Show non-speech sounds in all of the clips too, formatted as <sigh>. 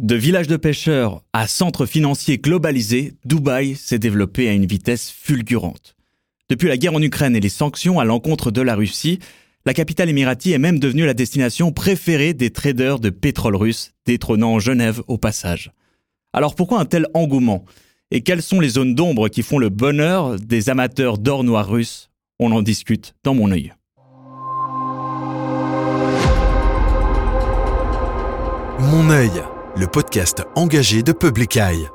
De village de pêcheurs à centre financier globalisé, Dubaï s'est développé à une vitesse fulgurante. Depuis la guerre en Ukraine et les sanctions à l'encontre de la Russie, la capitale émiratie est même devenue la destination préférée des traders de pétrole russe, détrônant Genève au passage. Alors pourquoi un tel engouement? Et quelles sont les zones d'ombre qui font le bonheur des amateurs d'or noir russe? On en discute dans mon œil. Mon œil le podcast engagé de Public Eye.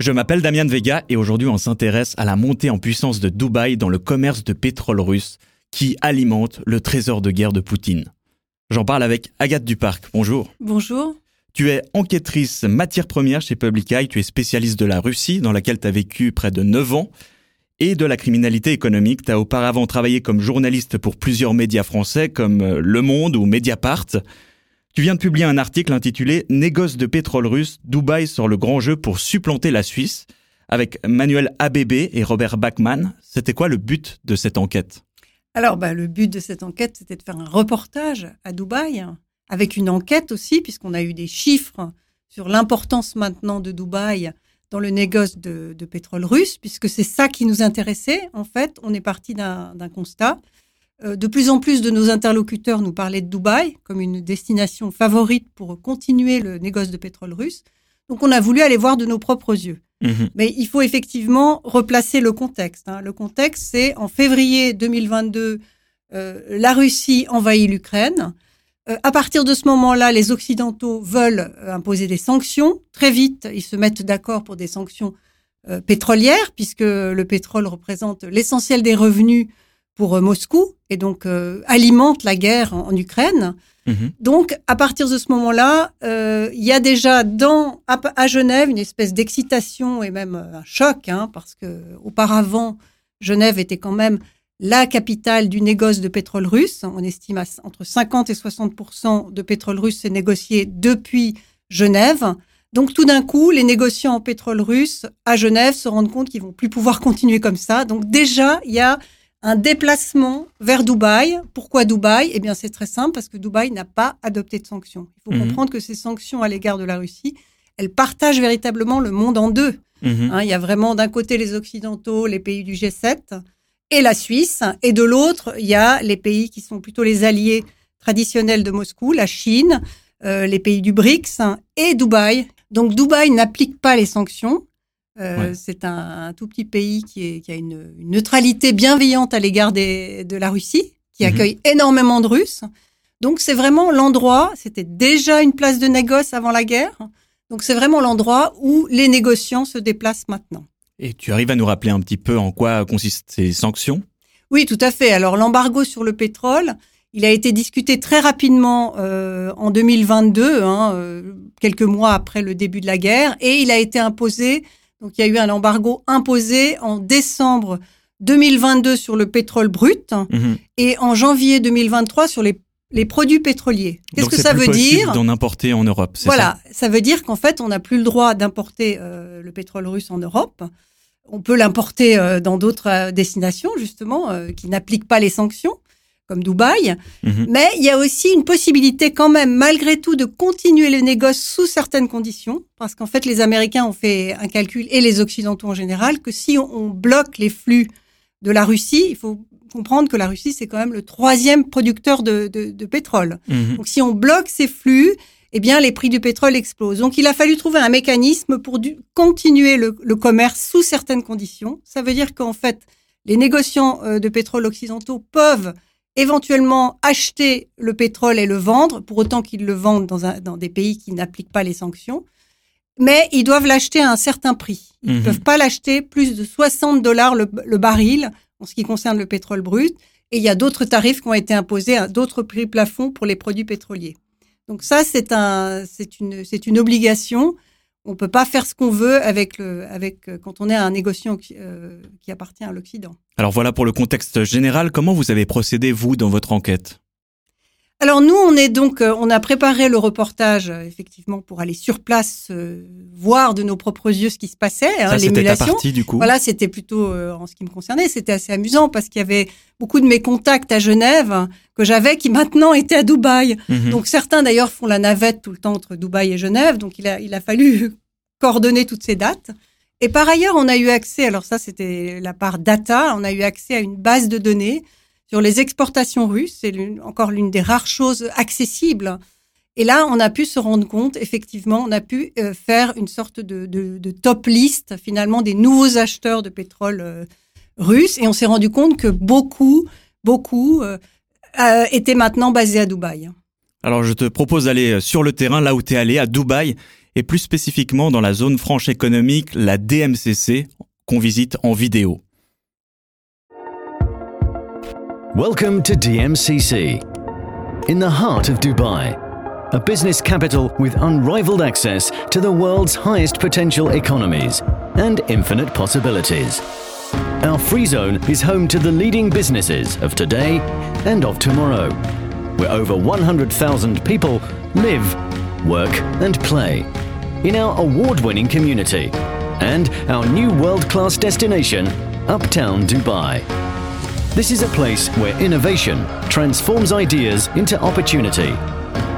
Je m'appelle Damien Vega et aujourd'hui on s'intéresse à la montée en puissance de Dubaï dans le commerce de pétrole russe qui alimente le trésor de guerre de Poutine. J'en parle avec Agathe Duparc. Bonjour. Bonjour. Tu es enquêtrice matière première chez Public Eye, tu es spécialiste de la Russie dans laquelle tu as vécu près de 9 ans et de la criminalité économique. Tu as auparavant travaillé comme journaliste pour plusieurs médias français comme Le Monde ou Mediapart. Tu viens de publier un article intitulé Négoce de pétrole russe, Dubaï sort le grand jeu pour supplanter la Suisse, avec Manuel Abébé et Robert Bachmann. C'était quoi le but de cette enquête? Alors, bah, le but de cette enquête, c'était de faire un reportage à Dubaï, avec une enquête aussi, puisqu'on a eu des chiffres sur l'importance maintenant de Dubaï dans le négoce de, pétrole russe, puisque c'est ça qui nous intéressait. En fait, on est parti d'un constat de plus en plus de nos interlocuteurs nous parlaient de Dubaï comme une destination favorite pour continuer le négoce de pétrole russe. Donc on a voulu aller voir de nos propres yeux. Mhm. Mais il faut effectivement replacer le contexte. Hein. Le contexte, c'est en février 2022, euh, la Russie envahit l'Ukraine. Euh, à partir de ce moment-là, les Occidentaux veulent imposer des sanctions. Très vite, ils se mettent d'accord pour des sanctions pétrolières, puisque le pétrole représente l'essentiel des revenus pour euh, Moscou et donc euh, alimente la guerre en, Ukraine. Mhm. Donc, à partir de ce moment-là, euh, il y a déjà dans à, Genève une espèce d'excitation et même un choc, hein, parce que auparavant, Genève était quand même la capitale du négoce de pétrole russe. On estime à, entre 50 et 60% de pétrole russe est négocié depuis Genève. Donc tout d'un coup, les négociants en pétrole russe à Genève se rendent compte qu'ils vont plus pouvoir <laughs> continuer comme ça. Donc déjà, il y a un déplacement vers Dubaï. Pourquoi Dubaï? Eh bien, c'est très simple parce que Dubaï n'a pas adopté de sanctions. Il faut mhm. comprendre que ces sanctions à l'égard de la Russie, elles partagent véritablement le monde en deux. Mhm. Hein, il y a vraiment d'un côté les Occidentaux, les pays du G7 et la Suisse, et de l'autre, il y a les pays qui sont plutôt les alliés traditionnels de Moscou, la Chine, euh, les pays du BRICS et Dubaï. Donc Dubaï n'applique pas les sanctions. Euh, c'est un, tout petit pays qui, a une, neutralité bienveillante à l'égard de la Russie, qui mhm. accueille énormément de Russes. Donc c'est vraiment l'endroit, c'était déjà une place de négoce avant la guerre, donc c'est vraiment l'endroit où les négociants se déplacent maintenant. Et tu arrives à nous rappeler un petit peu en quoi consistent ces sanctions? Oui, tout à fait. Alors l'embargo sur le pétrole, il a été discuté très rapidement euh, en 2022, hein, euh, quelques mois après le début de la guerre, et il a été imposé donc il y a eu un embargo imposé en décembre 2022 sur le pétrole brut mhm. et en janvier 2023 sur les, les produits pétroliers. Qu'est-ce que ça veut dire D'en importer en Europe. Voilà, ça, veut dire qu'en fait on n'a plus le droit d'importer euh, le pétrole russe en Europe. On peut l'importer euh, dans d'autres euh, destinations justement qui n'appliquent pas les sanctions comme Dubaï. Mhm. Mais il y a aussi une possibilité quand même, malgré tout, de continuer les négoces sous certaines conditions. Parce qu'en fait, les Américains ont fait un calcul, et les Occidentaux en général, que si on, bloque les flux de la Russie, il faut comprendre que la Russie, c'est quand même le troisième producteur de, pétrole. Mhm. Donc si on bloque ces flux, eh bien, les prix du pétrole explosent. Donc, il a fallu trouver un mécanisme pour continuer le, le, commerce sous certaines conditions. Ça veut dire qu'en fait, les négociants euh, de pétrole occidentaux peuvent éventuellement acheter le pétrole et le vendre, pour autant qu'ils le vendent dans, un, dans des pays qui n'appliquent pas les sanctions. Mais ils doivent l'acheter à un certain prix. Ils ne mhm. peuvent pas l'acheter plus de 60 dollars le, baril en ce qui concerne le pétrole brut. Et il y a d'autres tarifs qui ont été imposés à d'autres prix plafonds pour les produits pétroliers. Donc ça, c'est un, c'est une, c'est une obligation on peut pas faire ce qu'on veut avec le, avec euh, quand on est un négociant qui, euh, qui appartient à l'Occident. Alors voilà pour le contexte général. Comment vous avez procédé vous dans votre enquête? Alors nous, on est donc, euh, on a préparé le reportage euh, effectivement pour aller sur place euh, voir de nos propres yeux ce qui se passait, hein, l'émulation. du coup. Voilà, c'était plutôt en ce qui me concernait, c'était assez amusant parce qu'il y avait beaucoup de mes contacts à Genève que j'avais qui maintenant étaient à Dubaï. Mhm. Donc certains d'ailleurs font la navette tout le temps entre Dubaï et Genève, donc il a il a fallu <laughs> coordonner toutes ces dates. Et par ailleurs, on a eu accès, alors ça c'était la part data, on a eu accès à une base de données sur les exportations russes. C'est encore l'une des rares choses accessibles. Et là, on a pu se rendre compte, effectivement, on a pu euh, faire une sorte de, top list finalement des nouveaux acheteurs de pétrole euh, russe. Et on s'est rendu compte que beaucoup, beaucoup euh, étaient maintenant basés à Dubaï. Alors, je te propose d'aller sur le terrain, là où tu es allé, à Dubaï, et plus spécifiquement dans la zone franche économique, la DMCC, qu'on visite en vidéo. Welcome to DMCC. In the heart of Dubai, a business capital with unrivaled access to the world's highest potential economies and infinite possibilities. Our free zone is home to the leading businesses of today and of tomorrow, where over 100,000 people live, work, and play. In our award winning community and our new world class destination, Uptown Dubai. This is a place where innovation transforms ideas into opportunity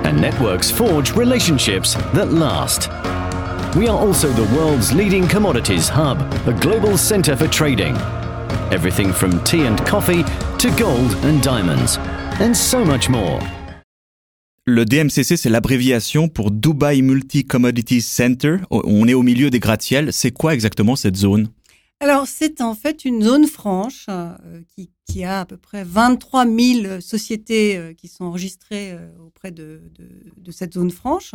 and networks forge relationships that last. We are also the world's leading commodities hub, a global center for trading. Everything from tea and coffee to gold and diamonds, and so much more. Le DMCC, c'est l'abréviation pour Dubai Multi Commodities Center. On est au milieu des gratte-ciels. C'est quoi exactement cette zone alors, c'est en fait une zone franche euh, qui, a à peu près 23 000 sociétés euh, qui sont enregistrées euh, auprès de, cette zone franche,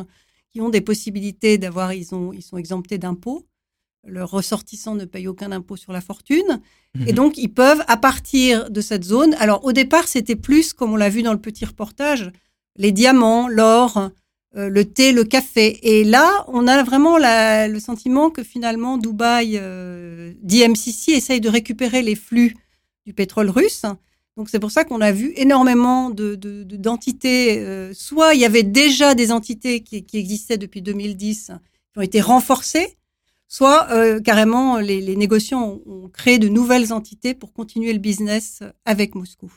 qui ont des possibilités d'avoir, ils, ils sont exemptés d'impôts. Leurs ressortissants ne payent aucun impôt sur la fortune. Et mhm. donc, ils peuvent, à partir de cette zone, alors au départ, c'était plus, comme on l'a vu dans le petit reportage, les diamants, l'or, euh, le thé, le café. Et là, on a vraiment le sentiment que finalement, Dubaï, euh, DMCC, essaye de récupérer les flux du pétrole russe. Donc c'est pour ça qu'on a vu énormément de, d'entités. Euh, soit il y avait déjà des entités qui, existaient depuis 2010, qui ont été renforcées, soit carrément les, les négociants ont créé de nouvelles entités pour continuer le business avec Moscou.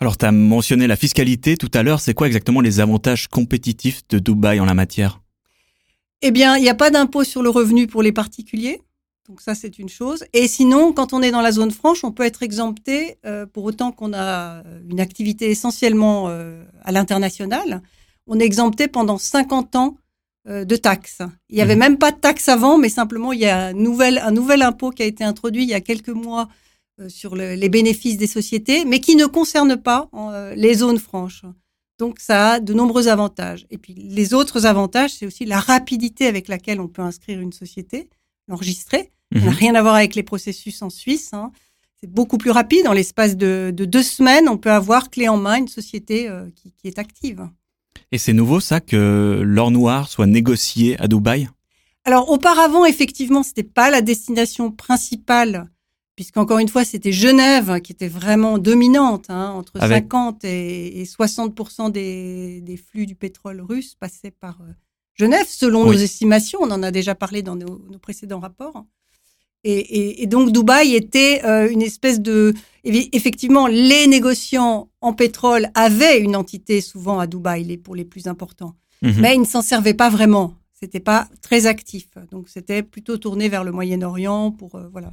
Alors, tu as mentionné la fiscalité tout à l'heure. C'est quoi exactement les avantages compétitifs de Dubaï en la matière? Eh bien, il n'y a pas d'impôt sur le revenu pour les particuliers. Donc ça, c'est une chose. Et sinon, quand on est dans la zone franche, on peut être exempté euh, pour autant qu'on a une activité essentiellement euh, à l'international. On est exempté pendant 50 ans euh, de taxes. Il n'y avait mmh. même pas de taxes avant, mais simplement, il y a un nouvel, un nouvel impôt qui a été introduit il y a quelques mois euh, sur les bénéfices des sociétés, mais qui ne concerne pas euh, les zones franches. Donc ça a de nombreux avantages. Et puis les autres avantages, c'est aussi la rapidité avec laquelle on peut inscrire une société, l'enregistrer. Ça n'a mhm. rien à voir avec les processus en Suisse. Hein. C'est beaucoup plus rapide. En l'espace de, deux semaines, on peut avoir clé en main une société euh, qui, qui est active. Et c'est nouveau ça que l'or noir soit négocié à Dubaï? Alors auparavant, effectivement, c'était pas la destination principale puisqu'encore une fois, c'était Genève qui était vraiment dominante, hein, entre 50 et, 60 des, des, flux du pétrole russe passaient par euh, Genève, selon nos estimations. On en a déjà parlé dans nos, précédents rapports. Et, et, donc Dubaï était euh, une espèce de... Effectivement, les négociants en pétrole avaient une entité souvent à Dubaï, les, pour les plus importants. Mhm. Mais ils ne s'en servaient pas vraiment. C'était pas très actif. Donc c'était plutôt tourné vers le Moyen-Orient pour... Euh, voilà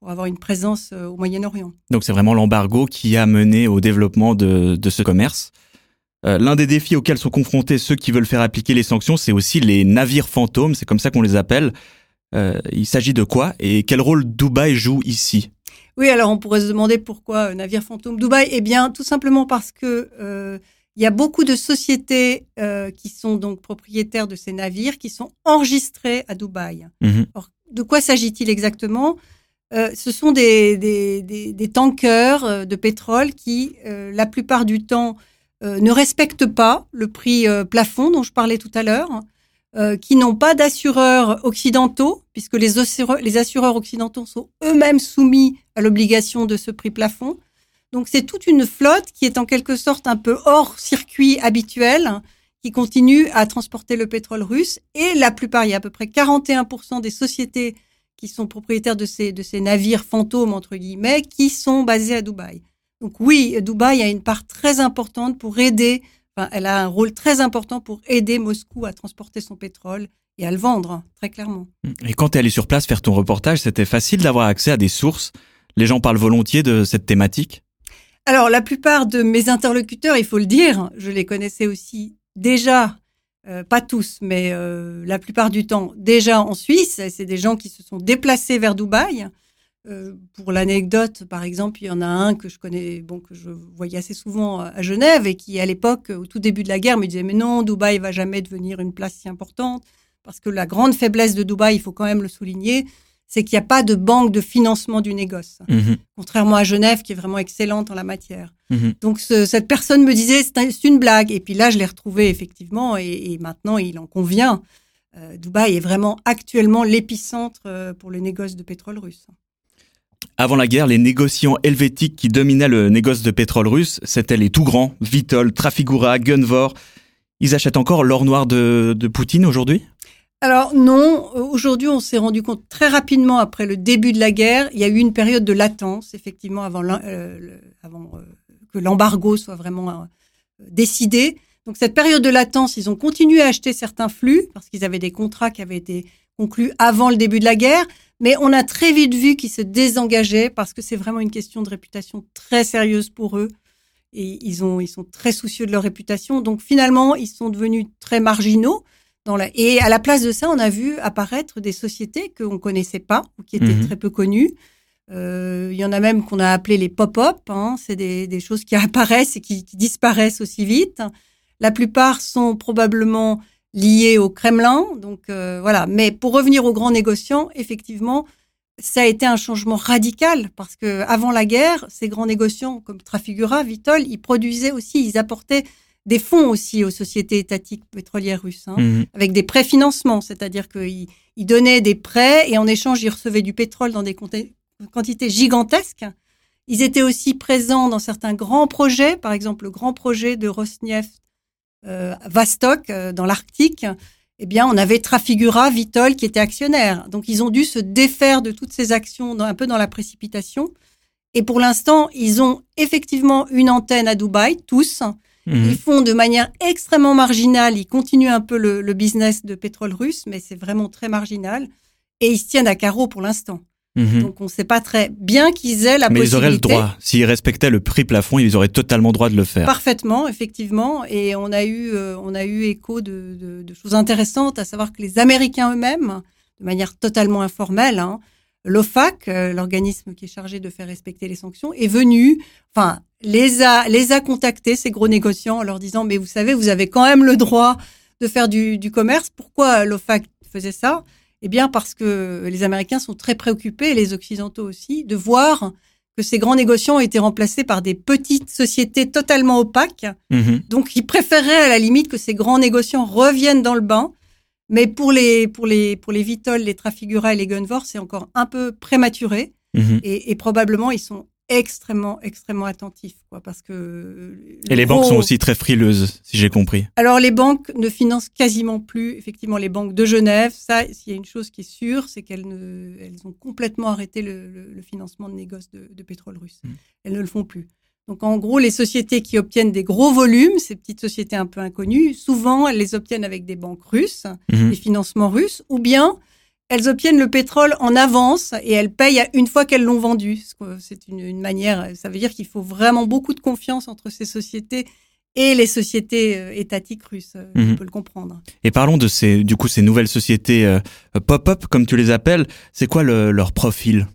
pour avoir une présence euh, au Moyen-Orient. Donc c'est vraiment l'embargo qui a mené au développement de, ce commerce. Euh, l'un des défis auxquels sont confrontés ceux qui veulent faire appliquer les sanctions, c'est aussi les navires fantômes, c'est comme ça qu'on les appelle. Euh, il s'agit de quoi et quel rôle Dubaï joue ici? Oui, alors on pourrait se demander pourquoi navire fantôme Dubaï Eh bien, tout simplement parce que il y a beaucoup de sociétés qui sont donc propriétaires de ces navires qui sont enregistrés à Dubaï. Mhm. de quoi s'agit-il exactement? Euh, ce sont des, des, des, tankers euh, de pétrole qui, euh, la plupart du temps, ne respectent pas le prix plafond dont je parlais tout à l'heure, qui n'ont pas d'assureurs occidentaux, puisque les assureurs, les assureurs occidentaux sont eux-mêmes soumis à l'obligation de ce prix plafond. Donc c'est toute une flotte qui est en quelque sorte un peu hors circuit habituel, qui continue à transporter le pétrole russe. Et la plupart, il y a à peu près 41% des sociétés qui sont propriétaires de ces, de ces navires fantômes, entre guillemets, qui sont basés à Dubaï. Donc oui, Dubaï a une part très importante pour aider, enfin, elle a un rôle très important pour aider Moscou à transporter son pétrole et à le vendre, très clairement. Et quand tu es allé sur place faire ton reportage, c'était facile d'avoir accès à des sources? Les gens parlent volontiers de cette thématique? Alors, la plupart de mes interlocuteurs, il faut le dire, je les connaissais aussi déjà euh, pas tous, mais euh, la plupart du temps, déjà en Suisse. C'est des gens qui se sont déplacés vers Dubaï. Euh, pour l'anecdote, par exemple, il y en a un que je connais, bon, que je voyais assez souvent à Genève et qui, à l'époque, au tout début de la guerre, me disait mais non, Dubaï va jamais devenir une place si importante parce que la grande faiblesse de Dubaï, il faut quand même le souligner, c'est qu'il n'y a pas de banque de financement du négoce, Mhm. contrairement à Genève qui est vraiment excellente en la matière. Mhm. Donc ce- cette personne me disait c'est un- c'est une blague et puis là je l'ai retrouvé effectivement et, et maintenant il en convient. Euh, Dubaï est vraiment actuellement l'épicentre euh, pour le négoce de pétrole russe. Avant la guerre, les négociants helvétiques qui dominaient le négoce de pétrole russe, c'étaient les tout grands, Vitol, Trafigura, Gunvor. Ils achètent encore l'or noir de, de Poutine aujourd'hui? Alors non, euh, aujourd'hui on s'est rendu compte très rapidement après le début de la guerre, il y a eu une période de latence effectivement avant, euh, avant euh, que l'embargo soit vraiment euh, décidé. Donc cette période de latence, ils ont continué à acheter certains flux parce qu'ils avaient des contrats qui avaient été conclus avant le début de la guerre, mais on a très vite vu qu'ils se désengageaient parce que c'est vraiment une question de réputation très sérieuse pour eux. Et ils, ont, ils sont très soucieux de leur réputation. Donc finalement, ils sont devenus très marginaux. Dans la... Et à la place de ça, on a vu apparaître des sociétés qu'on ne connaissait pas ou qui étaient Mhm. très peu connues. Euh, Il y en a même qu'on a appelé les pop-up. Hein. C'est des, des choses qui <laughs> apparaissent et qui, qui disparaissent aussi vite. La plupart sont probablement liées au Kremlin. Donc euh, voilà. Mais pour revenir aux grands négociants, effectivement, ça a été un changement radical parce que avant la guerre, ces grands négociants comme Trafigura, Vitol, ils produisaient aussi, ils apportaient des fonds aussi aux sociétés étatiques pétrolières russes. hein Mhm. avec des préfinancements, c'est-à-dire qu'ils ils donnaient des prêts et en échange, ils recevaient du pétrole dans des quanti- quantités gigantesques. Ils étaient aussi présents dans certains grands projets, par exemple le grand projet de Rosneft euh, Vostok euh, dans l'Arctique. Eh bien, on avait Trafigura, Vitol qui étaient actionnaires. Donc, ils ont dû se défaire de toutes ces actions dans- un peu dans la précipitation. Et pour l'instant, ils ont effectivement une antenne à Dubaï, tous. Mhm. Ils font de manière extrêmement marginale, ils continuent un peu le, le business de pétrole russe, mais c'est vraiment très marginal. Et ils se tiennent à carreau pour l'instant. Mhm. Donc on ne sait pas très bien qu'ils aient la Mais ils possibilité. auraient le droit. S'ils respectaient le prix plafond, ils auraient totalement droit de le faire. Parfaitement, effectivement. Et on a eu, euh, on a eu écho de, de- de choses intéressantes, à savoir que les Américains eux-mêmes, de manière totalement informelle, hein, l'OFAC, euh, l'organisme qui est chargé de faire respecter les sanctions, est venu, enfin, les a, les a contactés, ces gros négociants, en leur disant, mais vous savez, vous avez quand même le droit de faire du, du commerce. Pourquoi l'OFAC faisait ça? Eh bien, parce que les Américains sont très préoccupés, et les Occidentaux aussi, de voir que ces grands négociants ont été remplacés par des petites sociétés totalement opaques. Mhm. Donc, ils préféraient à la limite que ces grands négociants reviennent dans le bain. Mais pour les, pour les, pour les Vitol, les Trafigura et les Gunvor, c'est encore un peu prématuré. Mhm. Et, et probablement, ils sont extrêmement, extrêmement attentifs, quoi, parce que. Et les le banques sont aussi très frileuses, si j'ai compris. alors les banques ne financent quasiment plus effectivement les banques de Genève. Ça, s'il y a une chose qui est sûre, c'est qu'elles ne, elles ont complètement arrêté le, le- le financement de négoces de, de pétrole russe. Mm. Elles ne le font plus. Donc en gros, les sociétés qui obtiennent des gros volumes, ces petites sociétés un peu inconnues, souvent elles les obtiennent avec des banques russes, Mhm. des financements russes, ou bien elles obtiennent le pétrole en avance et elles payent une fois qu'elles l'ont vendu. C'est une, une manière, ça veut dire qu'il faut vraiment beaucoup de confiance entre ces sociétés et les sociétés euh, étatiques russes. euh, Mhm. On peut le comprendre. Et parlons de ces, du coup, ces nouvelles sociétés euh, pop-up, comme tu les appelles. C'est quoi le- leur profil?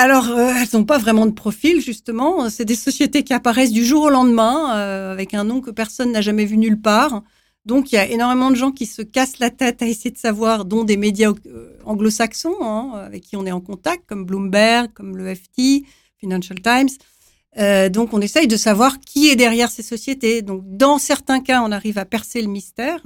Alors, euh, elles n'ont pas vraiment de profil, justement. C'est des sociétés qui apparaissent du jour au lendemain, euh, avec un nom que personne n'a jamais vu nulle part. Donc, il y a énormément de gens qui se cassent la tête à essayer de savoir, dont des médias euh, anglo-saxons, hein, avec qui on est en contact, comme Bloomberg, comme le FT, Financial Times. Euh, donc, on essaye de savoir qui est derrière ces sociétés. Donc, dans certains cas, on arrive à percer le mystère,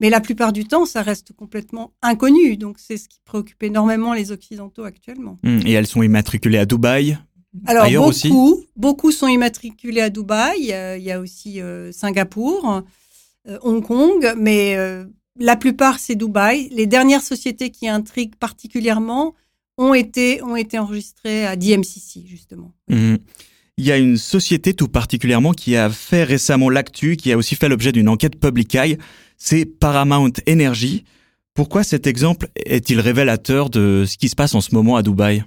mais la plupart du temps, ça reste complètement inconnu. Donc, c'est ce qui préoccupe énormément les Occidentaux actuellement. Mhm. Et elles sont immatriculées à Dubaï Alors ailleurs beaucoup, aussi? beaucoup sont immatriculés à Dubaï. Euh, Il y a aussi euh, Singapour, euh, Hong Kong, mais la plupart c'est Dubaï. Les dernières sociétés qui intriguent particulièrement ont été ont été enregistrées à DMCC justement. Mhm. Il y a une société tout particulièrement qui a fait récemment l'actu, qui a aussi fait l'objet d'une enquête Public Eye, c'est Paramount Energy. Pourquoi cet exemple est-il révélateur de ce qui se passe en ce moment à Dubaï?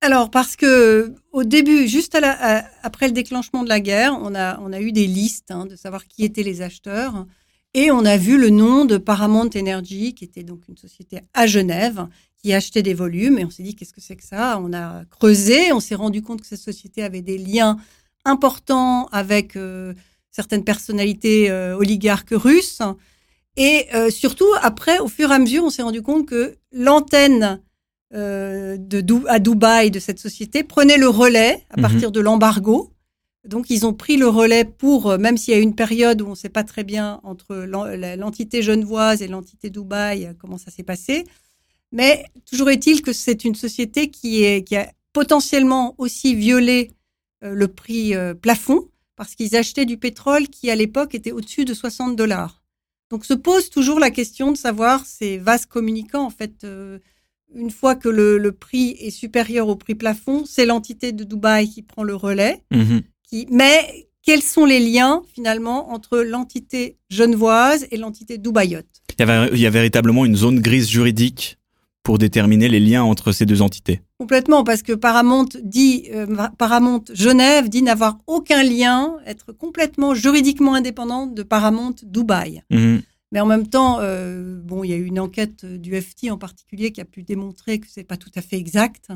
Alors parce que au début, juste après le déclenchement de la guerre, on a on a eu des listes hein, de savoir qui étaient les acheteurs. Et on a vu le nom de Paramount Energy qui était donc une société à Genève qui achetait des volumes. Et on s'est dit qu'est-ce que c'est que ça? On a creusé, on s'est rendu compte que cette société avait des liens importants avec euh, certaines personnalités euh, oligarques russes et euh, surtout après au fur et à mesure, on s'est rendu compte que l'antenne euh, de à Dubaï de cette société prenait le relais à Mhm. partir de l'embargo. Donc ils ont pris le relais pour, euh, même s'il y a une période où on ne sait pas très bien entre l'entité genevoise et l'entité Dubaï euh, comment ça s'est passé, mais toujours est-il que c'est une société qui, est, qui a potentiellement aussi violé le prix plafond parce qu'ils achetaient du pétrole qui à l'époque était au-dessus de 60 dollars. Donc se pose toujours la question de savoir ces vases communicants en fait. euh, une fois que le, le prix est supérieur au prix plafond, c'est l'entité de Dubaï qui prend le relais. Mhm. Qui... Mais quels sont les liens finalement entre l'entité genevoise et l'entité dubaïote? Il y, avait, il y a véritablement une zone grise juridique pour déterminer les liens entre ces deux entités. Complètement, parce que Paramount dit, euh, Paramount Genève dit n'avoir aucun lien, être complètement juridiquement indépendant de Paramount Dubaï. Mhm. Mais en même temps, euh, bon, il y a eu une enquête du FT en particulier qui a pu démontrer que c'est pas tout à fait exact,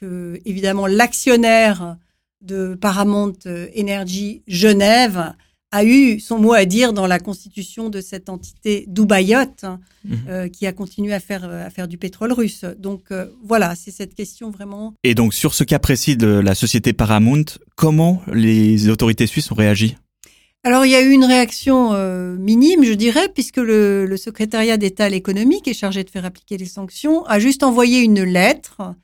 que évidemment l'actionnaire de Paramount Energy Genève a eu son mot à dire dans la constitution de cette entité dubaïote Mhm. euh, qui a continué à faire à faire du pétrole russe. Donc euh, voilà, c'est cette question vraiment. Et donc sur ce cas précis de la société Paramount, comment les autorités suisses ont réagi? Alors il y a eu une réaction euh, minime, je dirais, puisque le, le secrétariat d'État à l'économie, qui est chargé de faire appliquer les sanctions, a juste envoyé une lettre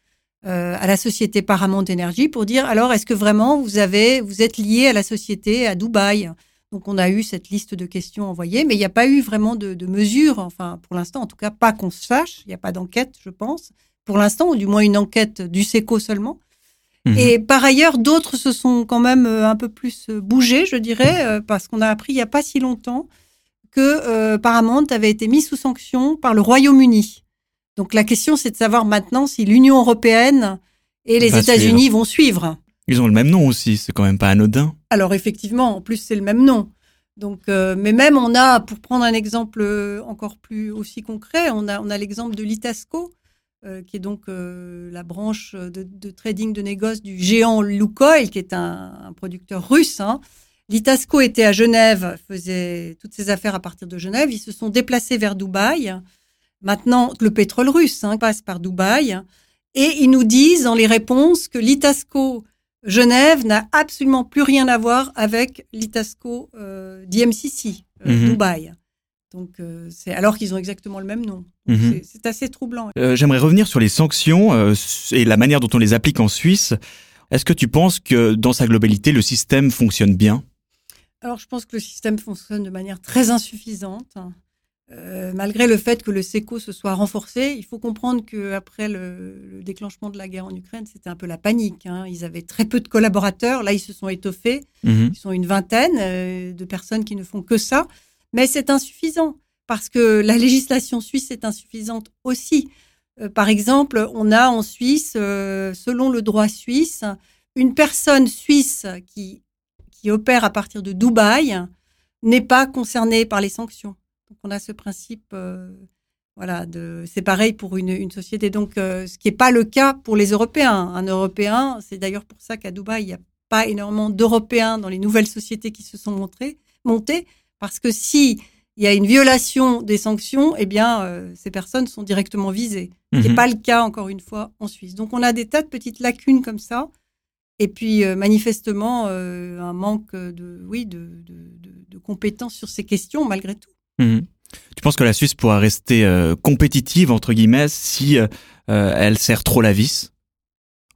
euh, à la société Paramount Energy pour dire alors est-ce que vraiment vous avez vous êtes lié à la société à Dubaï? Donc on a eu cette liste de questions envoyées, mais il n'y a pas eu vraiment de, de mesures, enfin pour l'instant en tout cas pas qu'on sache, il n'y a pas d'enquête, je pense, pour l'instant, ou du moins une enquête du SECO seulement. Mhm. Et par ailleurs, d'autres se sont quand même euh, un peu plus euh, bougés, je dirais, euh, parce qu'on a appris il n'y a pas si longtemps que euh, Paramount avait été mis sous sanction par le Royaume-Uni. Donc la question, c'est de savoir maintenant si l'Union européenne et les États-Unis vont suivre. Ils ont le même nom aussi, c'est quand même pas anodin. Alors effectivement, en plus c'est le même nom. Donc, euh, mais même on a, pour prendre un exemple euh, encore plus aussi concret, on a on a l'exemple de l'Itasco, euh, qui est donc la branche de, trading de négoce du géant Lukoil, qui est un, un producteur russe. Hein. L'Itasco était à Genève, faisait toutes ses affaires à partir de Genève. Ils se sont déplacés vers Dubaï. Maintenant, le pétrole russe hein, passe par Dubaï. Et ils nous disent dans les réponses que l'Itasco Genève n'a absolument plus rien à voir avec l'Itasco euh, d'IMCC, euh, Mhm. Dubaï. Donc, euh, c'est alors qu'ils ont exactement le même nom. Mhm. c'est- assez troublant. Euh, J'aimerais revenir sur les sanctions euh, et la manière dont on les applique en Suisse. Est-ce que tu penses que dans sa globalité, le système fonctionne bien? Alors, je pense que le système fonctionne de manière très insuffisante. Euh, malgré le fait que le SECO se soit renforcé, il faut comprendre qu'après le, le déclenchement de la guerre en Ukraine, c'était un peu la panique. hein. Ils avaient très peu de collaborateurs. Là, ils se sont étoffés. Mhm. Ils sont une vingtaine euh, de personnes qui ne font que ça. Mais c'est insuffisant parce que la législation suisse est insuffisante aussi. Euh, par exemple, on a en Suisse, selon le droit suisse, une personne suisse qui, qui opère à partir de Dubaï n'est pas concernée par les sanctions. Donc on a ce principe, euh, voilà, de c'est pareil pour une, une société. Donc euh, ce qui n'est pas le cas pour les Européens. Un Européen, c'est d'ailleurs pour ça qu'à Dubaï il y a pas énormément d'Européens dans les nouvelles sociétés qui se sont montrées, montées, parce que si il y a une violation des sanctions, eh bien, euh, ces personnes sont directement visées. Ce n'est Mhm. pas le cas, encore une fois, en Suisse. Donc, on a des tas de petites lacunes comme ça. Et puis, euh, manifestement, euh, un manque de, oui, de, de, de, de compétences sur ces questions, malgré tout. Mhm. Tu penses que la Suisse pourra rester euh, compétitive, entre guillemets, si euh, euh, elle serre trop la vis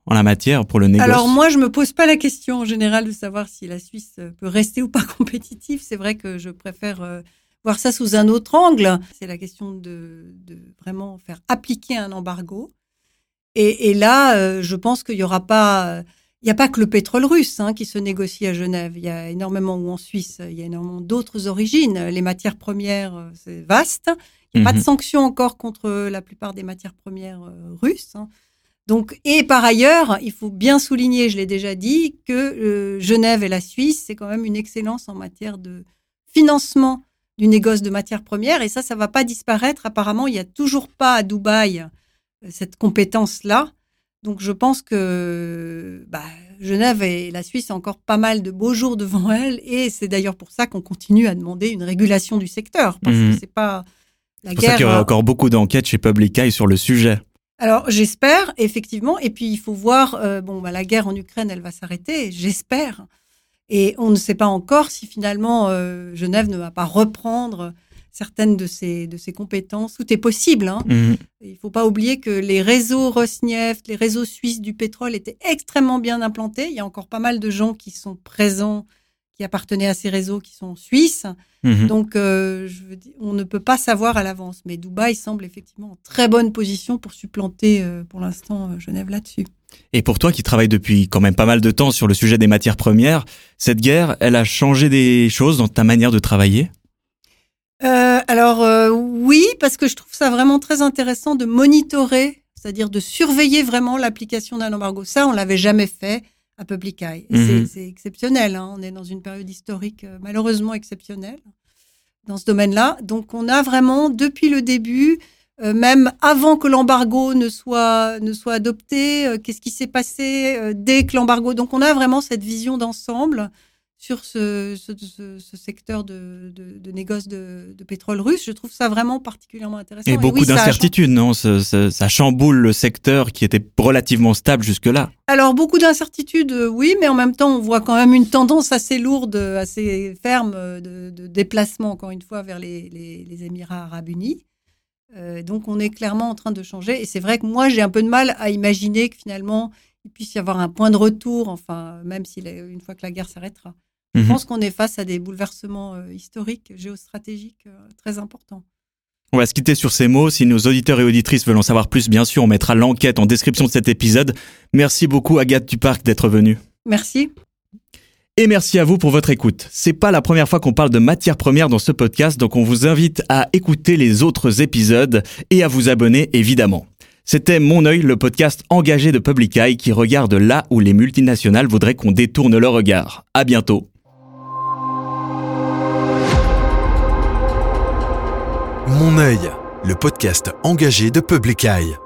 en la matière pour le négoce Alors moi, je me pose pas la question en général de savoir si la Suisse peut rester ou pas <laughs> compétitive. C'est vrai que je préfère voir ça sous un autre angle. C'est la question de, vraiment faire appliquer un embargo. Et, et là, je pense qu'il y aura pas, il n'y a pas que le pétrole russe hein, qui se négocie à Genève. Il y a énormément, ou en Suisse, il y a énormément d'autres origines. Les matières premières, euh, c'est vaste. Il n'y a pas de Mhm. sanctions encore contre la plupart des matières premières euh, russes. hein. Donc, et par ailleurs, il faut bien souligner, je l'ai déjà dit, que euh, Genève et la Suisse, c'est quand même une excellence en matière de financement du négoce de matières premières. Et ça, ça va pas disparaître. Apparemment, il n'y a toujours pas à Dubaï cette compétence-là. Donc, je pense que bah, Genève et la Suisse ont encore pas mal de beaux jours devant <laughs> elles. Et c'est d'ailleurs pour ça qu'on continue à demander une régulation du secteur. Parce Mhm. que c'est pas la C'est pour ça qu'il y guerre. aura encore beaucoup d'enquêtes chez Public Eye sur le sujet. Alors j'espère effectivement, et puis il faut voir, euh, bon, bah, la guerre en Ukraine, elle va s'arrêter, j'espère, et on ne sait pas encore si finalement euh, Genève ne va pas reprendre certaines de ses de ses compétences. Tout est possible. Hein. Mhm. Il faut pas oublier que les réseaux Rosneft, les réseaux suisses du pétrole étaient extrêmement bien implantés. Il y a encore pas mal de gens qui sont présents, qui appartenaient à ces réseaux, qui sont suisses. Mhm. Donc, euh, je veux dire, on ne peut pas savoir à l'avance. Mais Dubaï semble effectivement en très bonne position pour supplanter, euh, pour l'instant, euh, Genève là-dessus. Et pour toi qui travailles depuis quand même pas mal de temps sur le sujet des matières premières, cette guerre, elle a changé des choses dans ta manière de travailler? Euh, alors, euh, oui, parce que je trouve ça vraiment très intéressant de monitorer, c'est-à-dire de surveiller vraiment l'application d'un embargo. Ça, on l'avait jamais fait à Public Eye. C'est- Mhm. c'est exceptionnel. hein. On est dans une période historique euh, malheureusement exceptionnelle dans ce domaine-là. Donc, on a vraiment, depuis le début, euh, même avant que l'embargo ne soit, ne soit adopté, euh, qu'est-ce qui s'est passé euh, dès que l'embargo. Donc, on a vraiment cette vision d'ensemble sur ce, ce, ce- ce secteur de, de, de négoce de, de pétrole russe. Je trouve ça vraiment particulièrement intéressant. Et beaucoup oui, a changé. d'incertitudes, non ça, ça- ça chamboule le secteur qui était relativement stable jusque-là. Alors, beaucoup d'incertitudes, euh, oui, mais en même temps, on voit quand même une tendance assez lourde, euh, assez ferme euh, de, déplacement, encore une fois, vers les, les, les Émirats arabes unis. Euh, donc, on est clairement en train de changer. Et c'est vrai que moi, j'ai un peu de mal à imaginer que finalement, il puisse y avoir un point de retour, enfin, même si une fois que la guerre s'arrêtera. Je Mhm. pense qu'on est face à des bouleversements euh, historiques, géostratégiques euh, très importants. On va se quitter sur ces mots. Si nos auditeurs et auditrices veulent en savoir plus, bien sûr, on mettra l'enquête en description de cet épisode. Merci beaucoup, Agathe Duparc, d'être venue. Merci. Et merci à vous pour votre écoute. C'est pas la première fois qu'on parle de matières premières dans ce podcast, donc on vous invite à écouter les autres épisodes et à vous abonner évidemment. C'était Mon œil, le podcast engagé de Public Eye qui regarde là où les multinationales voudraient qu'on détourne le regard. À bientôt. Mon œil, le podcast engagé de Public Eye.